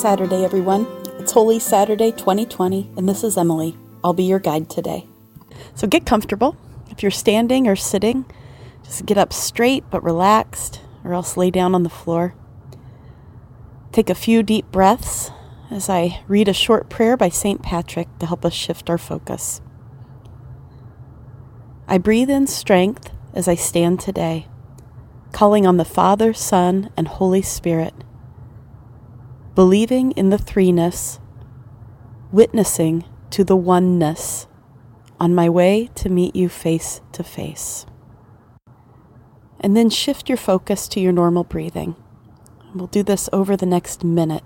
Saturday, everyone. It's Holy Saturday 2020, and this is Emily. I'll be your guide today. So get comfortable. If you're standing or sitting, just get up straight but relaxed, or else lay down on the floor. Take a few deep breaths as I read a short prayer by St. Patrick to help us shift our focus. I breathe in strength as I stand today, calling on the Father, Son, and Holy Spirit believing in the threeness, witnessing to the oneness on my way to meet you face to face. And then shift your focus to your normal breathing. We'll do this over the next minute.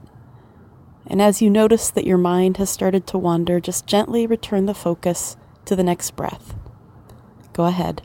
And as you notice that your mind has started to wander, just gently return the focus to the next breath. Go ahead.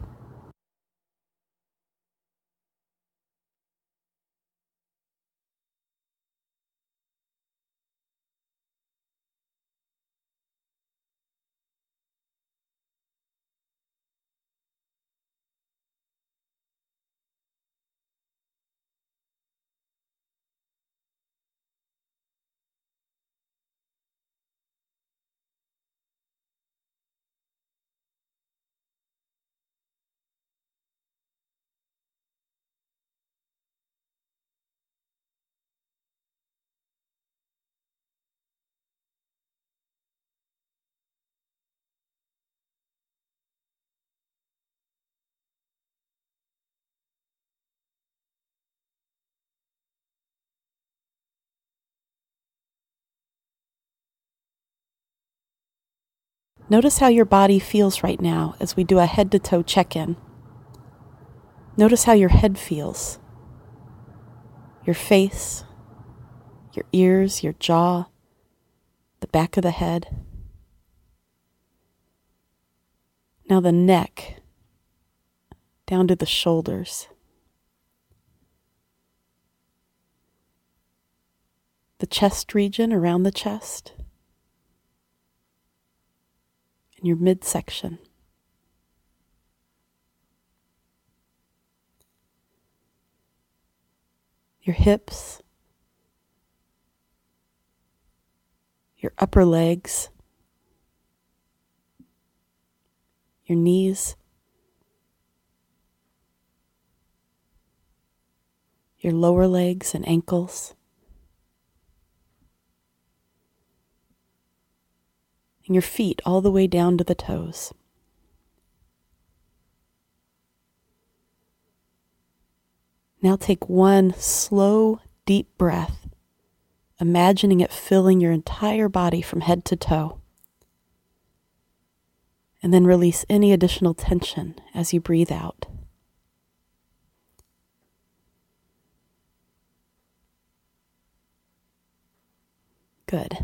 Notice how your body feels right now as we do a head to toe check in. Notice how your head feels, your face, your ears, your jaw, the back of the head. Now the neck, down to the shoulders. The chest region around the chest. In your midsection. Your hips, your upper legs, your knees, your lower legs and ankles. And your feet all the way down to the toes. Now take one slow, deep breath, imagining it filling your entire body from head to toe. And then release any additional tension as you breathe out. Good.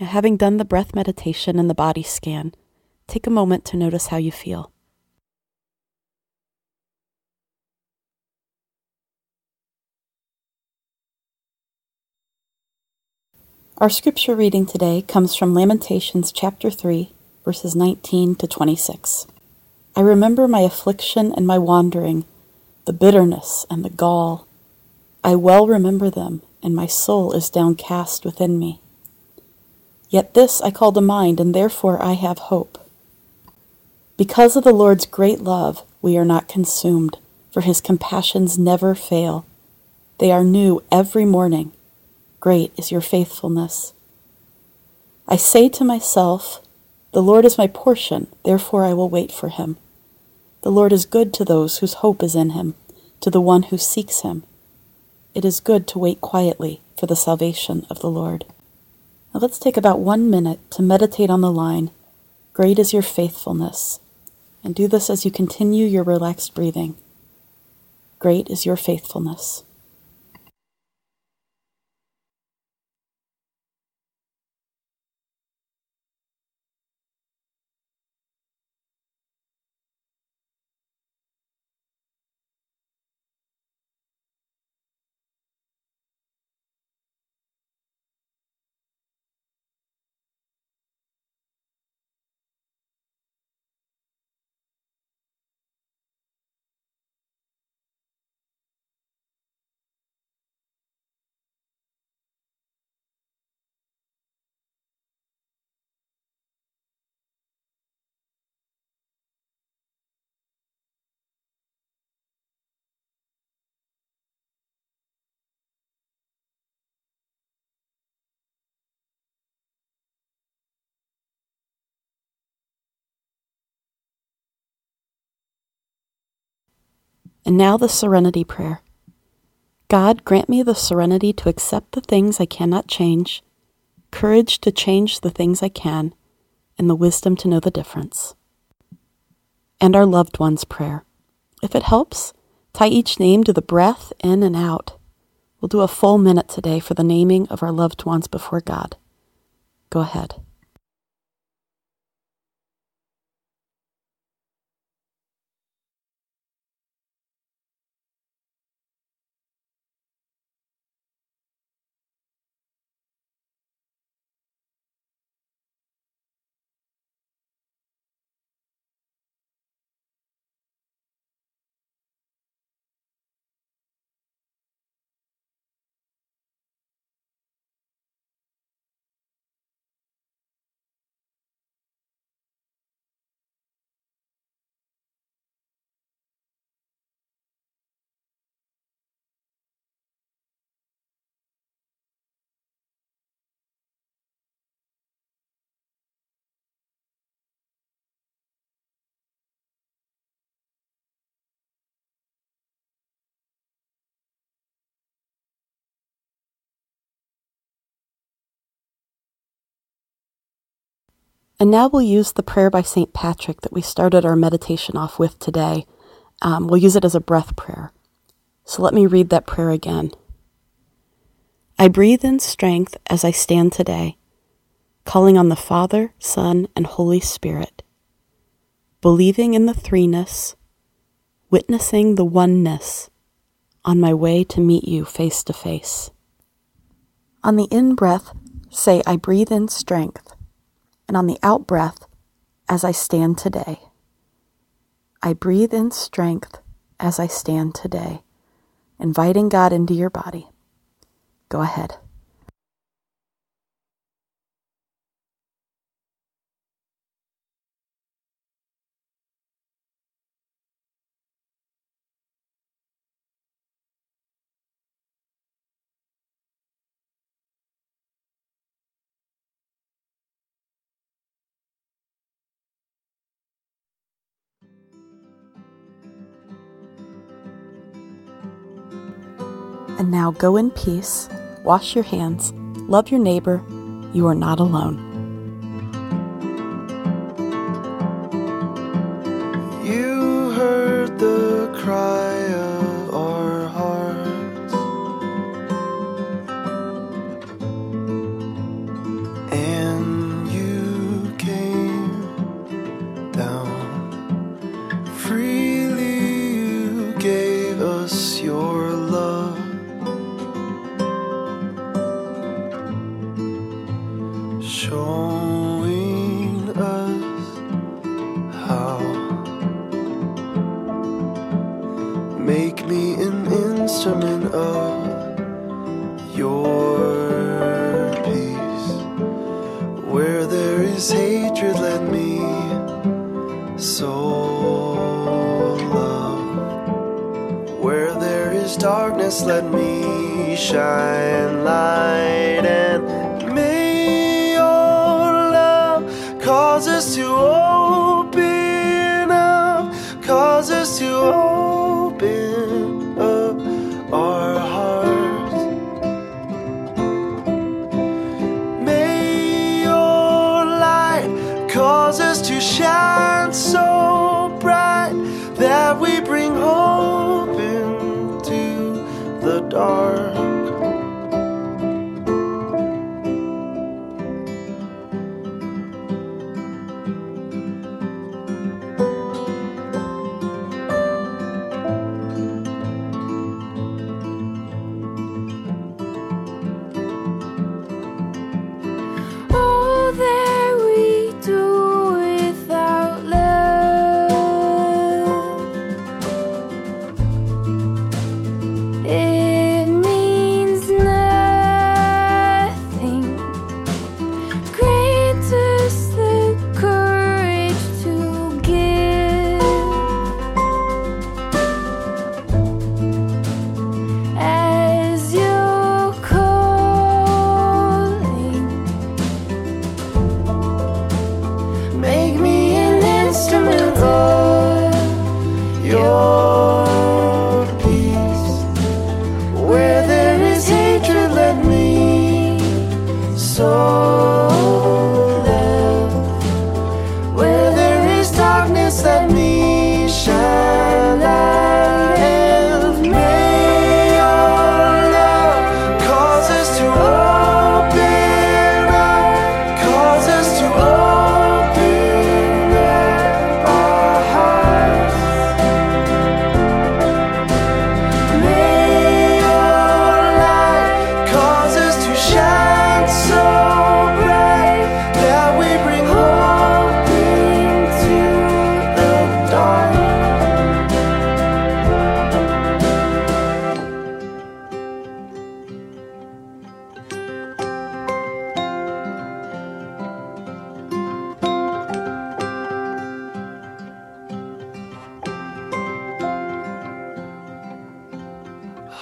Having done the breath meditation and the body scan, take a moment to notice how you feel. Our scripture reading today comes from Lamentations chapter 3, verses 19 to 26. I remember my affliction and my wandering, the bitterness and the gall. I well remember them, and my soul is downcast within me. Yet this I call to mind, and therefore I have hope. Because of the Lord's great love, we are not consumed, for his compassions never fail. They are new every morning. Great is your faithfulness. I say to myself, The Lord is my portion, therefore I will wait for him. The Lord is good to those whose hope is in him, to the one who seeks him. It is good to wait quietly for the salvation of the Lord. Now let's take about one minute to meditate on the line, Great is your faithfulness, and do this as you continue your relaxed breathing. Great is your faithfulness. And now the serenity prayer. God, grant me the serenity to accept the things I cannot change, courage to change the things I can, and the wisdom to know the difference. And our loved ones' prayer. If it helps, tie each name to the breath in and out. We'll do a full minute today for the naming of our loved ones before God. Go ahead. And now we'll use the prayer by St. Patrick that we started our meditation off with today. Um, we'll use it as a breath prayer. So let me read that prayer again. I breathe in strength as I stand today, calling on the Father, Son, and Holy Spirit, believing in the threeness, witnessing the oneness on my way to meet you face to face. On the in breath, say, I breathe in strength and on the out breath, as I stand today. I breathe in strength as I stand today, inviting God into your body. Go ahead. And now go in peace, wash your hands, love your neighbor. You are not alone. You heard the cry of our hearts, and you came down freely. You gave us your love. Sow love. Where there is darkness, let me shine light and may your love cause us to open up, cause us to open up our hearts. May your light cause us to shine dark.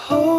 Hope